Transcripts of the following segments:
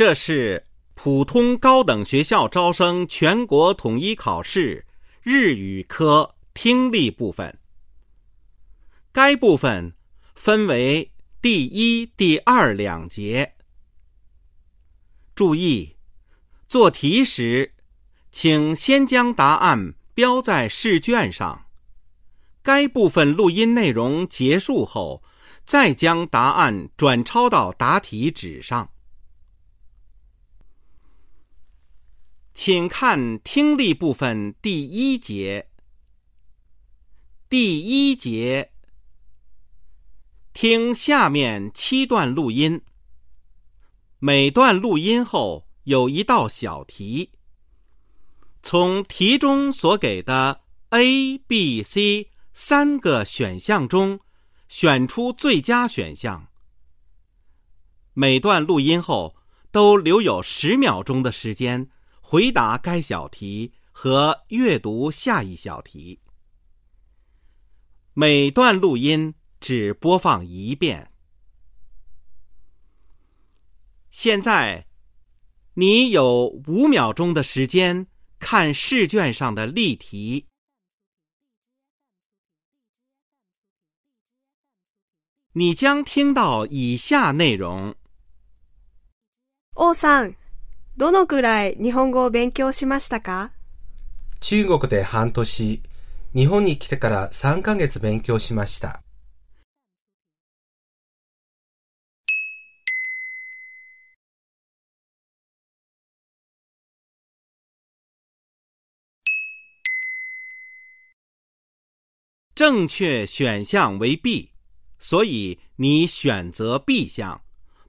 这是普通高等学校招生全国统一考试日语科听力部分。该部分分为第一、第二两节。注意，做题时，请先将答案标在试卷上。该部分录音内容结束后，再将答案转抄到答题纸上。请看听力部分第一节。第一节，听下面七段录音。每段录音后有一道小题，从题中所给的 A、B、C 三个选项中选出最佳选项。每段录音后都留有十秒钟的时间。回答该小题和阅读下一小题。每段录音只播放一遍。现在，你有五秒钟的时间看试卷上的例题。你将听到以下内容。王さん。どのくらい日本語を勉強しましたか？中国で半年、日本に来てから3ヶ月勉強しました。正确选项为 B，所以你选择 B 项，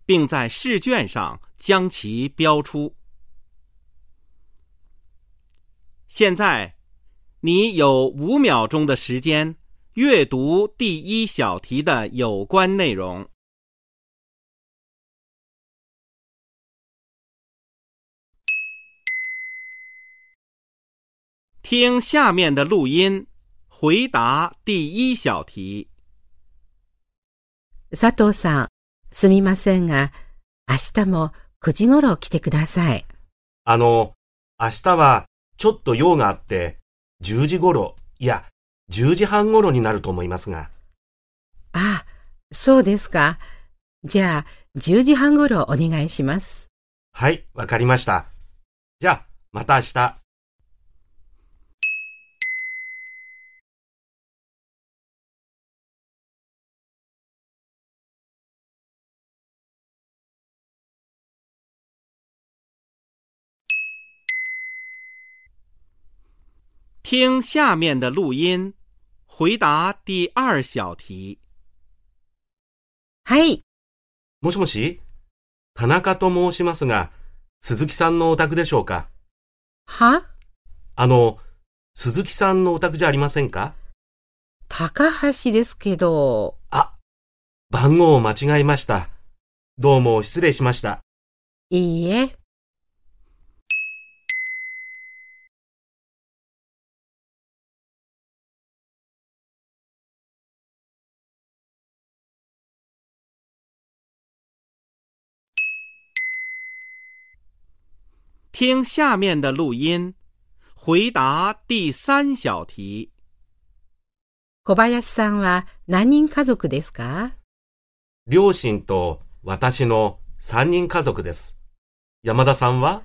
并在试卷上将其标出。现在，你有五秒钟的时间阅读第一小题的有关内容。听下面的录音，回答第一小题。佐藤さん、すみませんが、明日も 9時頃来てください。あの、明日はちょっと用があって、10時頃、いや、10時半頃になると思いますが。ああ、そうですか。じゃあ、10時半頃お願いします。はい、わかりました。じゃあ、また明日。听下面的录音，回答第二小题。はい。もしもし、田中と申しますが、鈴木さんのお宅でしょうか？は？あの、鈴木さんのお宅じゃありませんか？高橋ですけど。あ、番号を間違えました。どうも失礼しました。いいえ。听下面的录音，回答第三小题。小林さんは何人家族ですか？両親と私の三人家族です。山田さんは？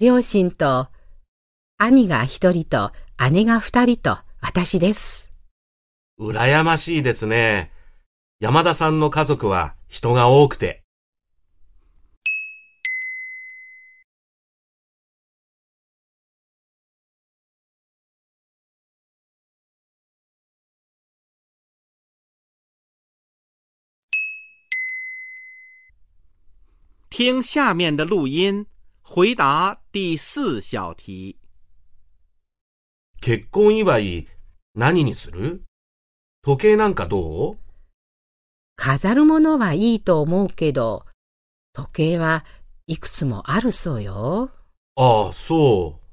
両親と兄が一人と姉が二人と私です。羨ましいですね。山田さんの家族は人が多くて。听下面的录音，回答第四小题。結婚祝い何にする？時計なんかどう？飾るものはいいと思うけど、時計はいくつもあるそうよ。ああ、そう。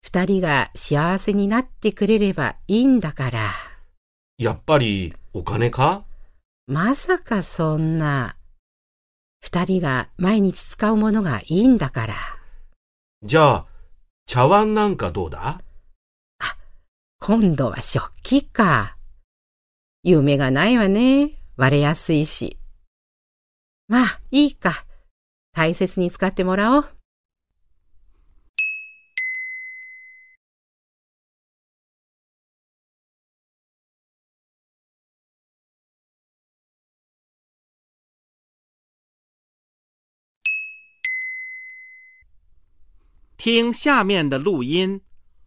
二人が幸せになってくれればいいんだから。やっぱりお金か？まさかそんな。二人が毎日使うものがいいんだから。じゃあ、茶碗なんかどうだ？今度は食器か。夢がないわね。割れやすいし。まあ、いいか。大切に使ってもらおう。听下面的录音，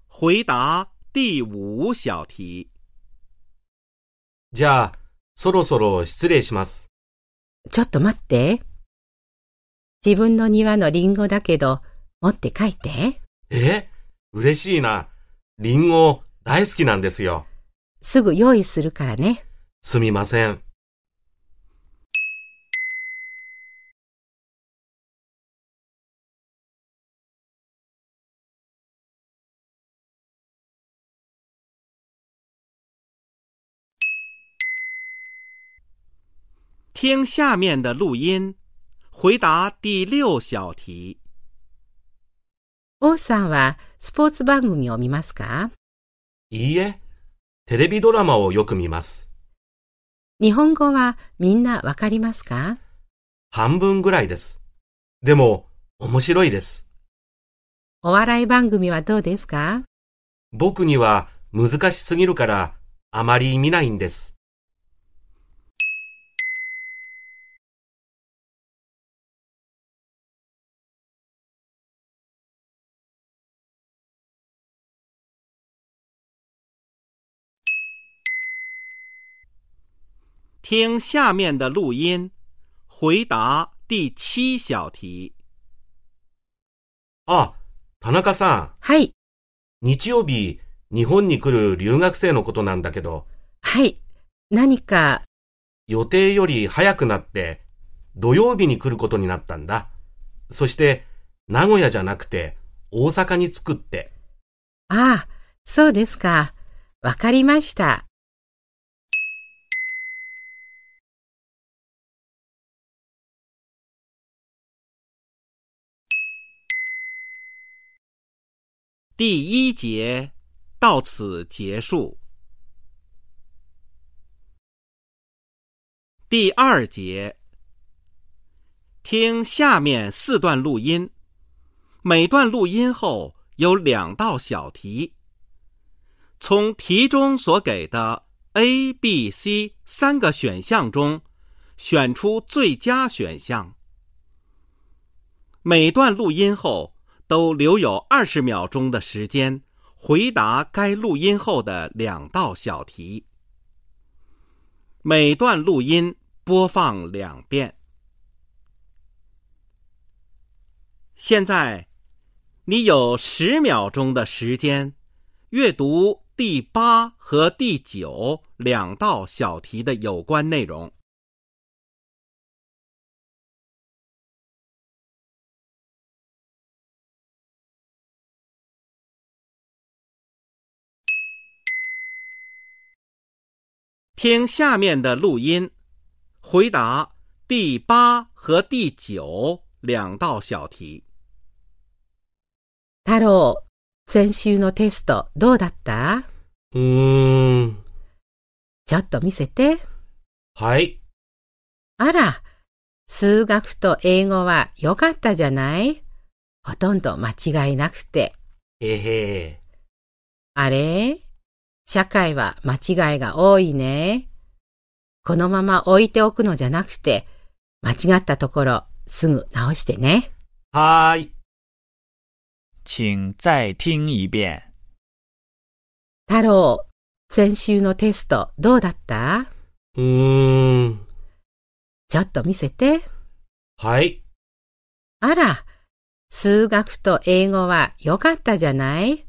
回答第五小题。じゃあ、そろそろ失礼します。ちょっと待って。自分の庭のリンゴだけど、持って帰って。え？嬉しいな。リンゴ大好きなんですよ。すぐ用意するからね。すみません。听下面的录音，回答第六小题。王さんはスポーツ番組を見ますか？いいえ、テレビドラマをよく見ます。日本語はみんなわかりますか？半分ぐらいです。でも、面白いです。お笑い番組はどうですか？僕には難しすぎるから、あまり見ないんです。听下面的录音，回答第七小题。あ、田中さはい、ん、日曜日、日本に来る留学生のことなんだけど、はい。何か、予定より早くなって、土曜日に来ることになったんだ。そして、名古屋じゃなくて、大阪に着くって。ああ、そうですか。わかりました。第一节到此结束。第二节，听下面四段录音，每段录音后有两道小题，从题中所给的 A、B、C 三个选项中选出最佳选项。每段录音后都留有二十秒钟的时间回答该录音后的两道小题。每段录音播放两遍。现在，你有十秒钟的时间阅读第八和第九两道小题的有关内容。听下面的录音，回答第八和第九两道小题。太郎、先週のテストどうだった？うーん。ちょっと見せて。はい。あら、数学と英語は良かったじゃない？ほとんど間違いなくて。えへあれ？社会は間違いが多いね。このまま置いておくのじゃなくて、間違ったところすぐ直してね。はーい。请再听一遍。太郎、先週のテストどうだった？うーん。ちょっと見せて。はい。あら、数学と英語は良かったじゃない？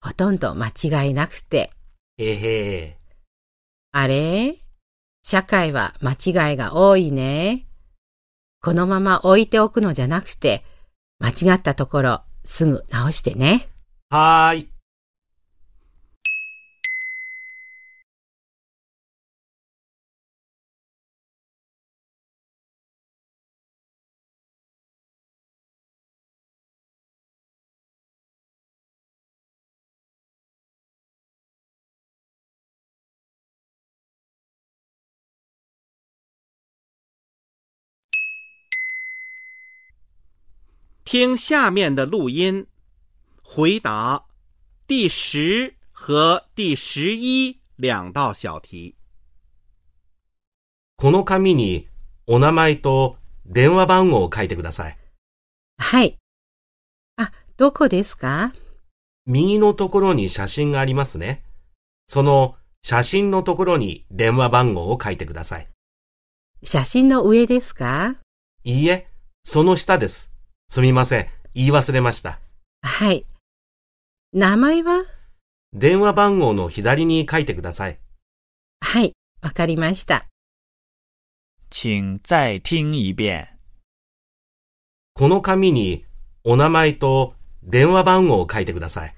ほとんど間違いなくて。へへあれ？社会は間違いが多いね。このまま置いておくのじゃなくて、間違ったところすぐ直してね。はーい。听下面的录音，回答第十和第十一两道小题。この紙にお名前と電話番号を書いてください。はい。あ、どこですか？右のところに写真がありますね。その写真のところに電話番号を書いてください。写真の上ですか？いいえ、その下です。すみません。言い忘れました。はい。名前は？電話番号の左に書いてください。はい。わかりました。请再听一遍。この紙にお名前と電話番号を書いてください。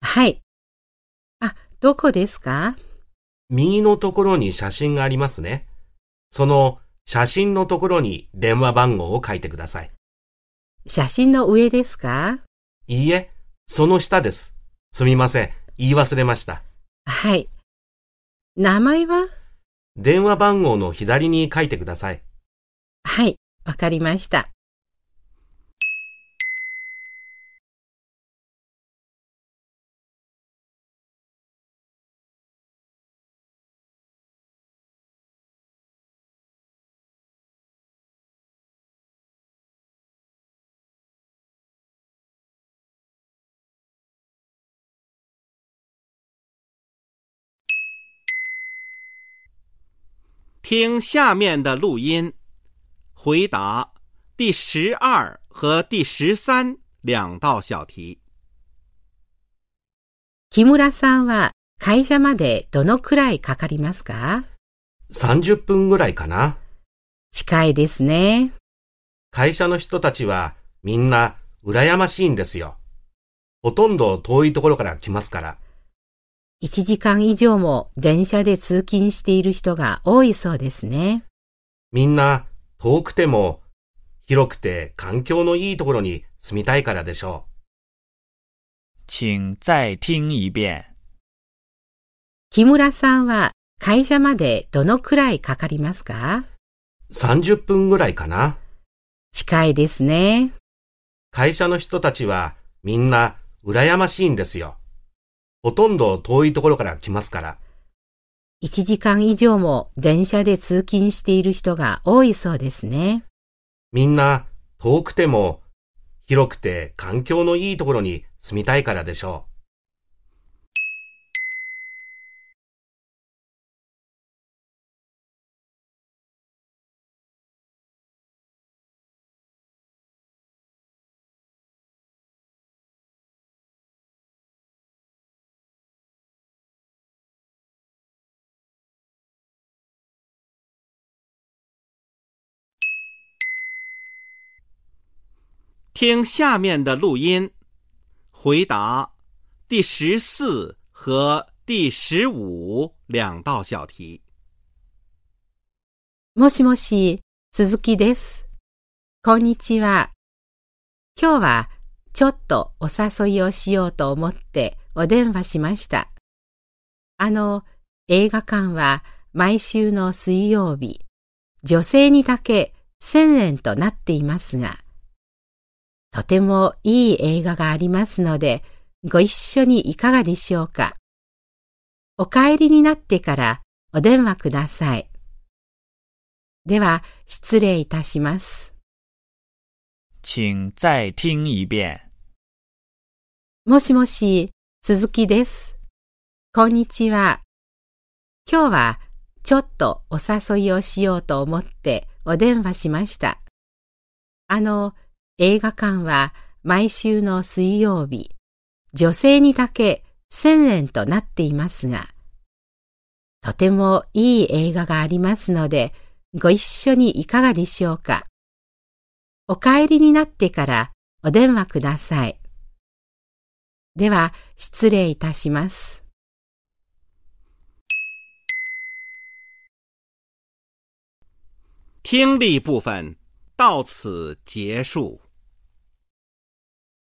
はい。あ、どこですか？右のところに写真がありますね。その写真のところに電話番号を書いてください。写真の上ですか？いいえ、その下です。すみません。言い忘れました。はい。名前は？電話番号の左に書いてください。はい。わかりました。听下面的录音，回答第十二和第十三两道小题。木村さんは会社までどのくらいかかりますか？30分ぐらいかな。近いですね。会社の人たちはみんな羨ましいんですよ。ほとんど遠いところから来ますから。1時間以上も電車で通勤している人が多いそうですね。みんな遠くても広くて環境のいいところに住みたいからでしょ请再听一遍。木村さんは会社までどのくらいかかりますか？う。30分ぐらいかな。近いですね。会社の人たちはみんな羨ましいんですよ。ほとんど遠いところから来ますから。1時間以上も電車で通勤している人が多いそうですね。みんな遠くても広くて環境のいいところに住みたいからでしょう。听下面的录音，回答第十四和第十五两道小题。もしもし、鈴木です。こんにちは。今日はちょっとお誘いをしようと思ってお電話しました。あの、映画館は毎週の水曜日、女性にだけ1000円となっていますが、とてもいい映画がありますので、ご一緒にいかがでしょうか？お帰りになってからお電話ください。では、失礼いたします。请再听一遍。もしもし、鈴木です。こんにちは。今日はちょっとお誘いをしようと思ってお電話しました。あの、映画館は毎週の水曜日、女性にだけ1000円となっていますが、とてもいい映画がありますので、ご一緒にいかがでしょうか。お帰りになってからお電話ください。では、失礼いたします。听力部分到此结束。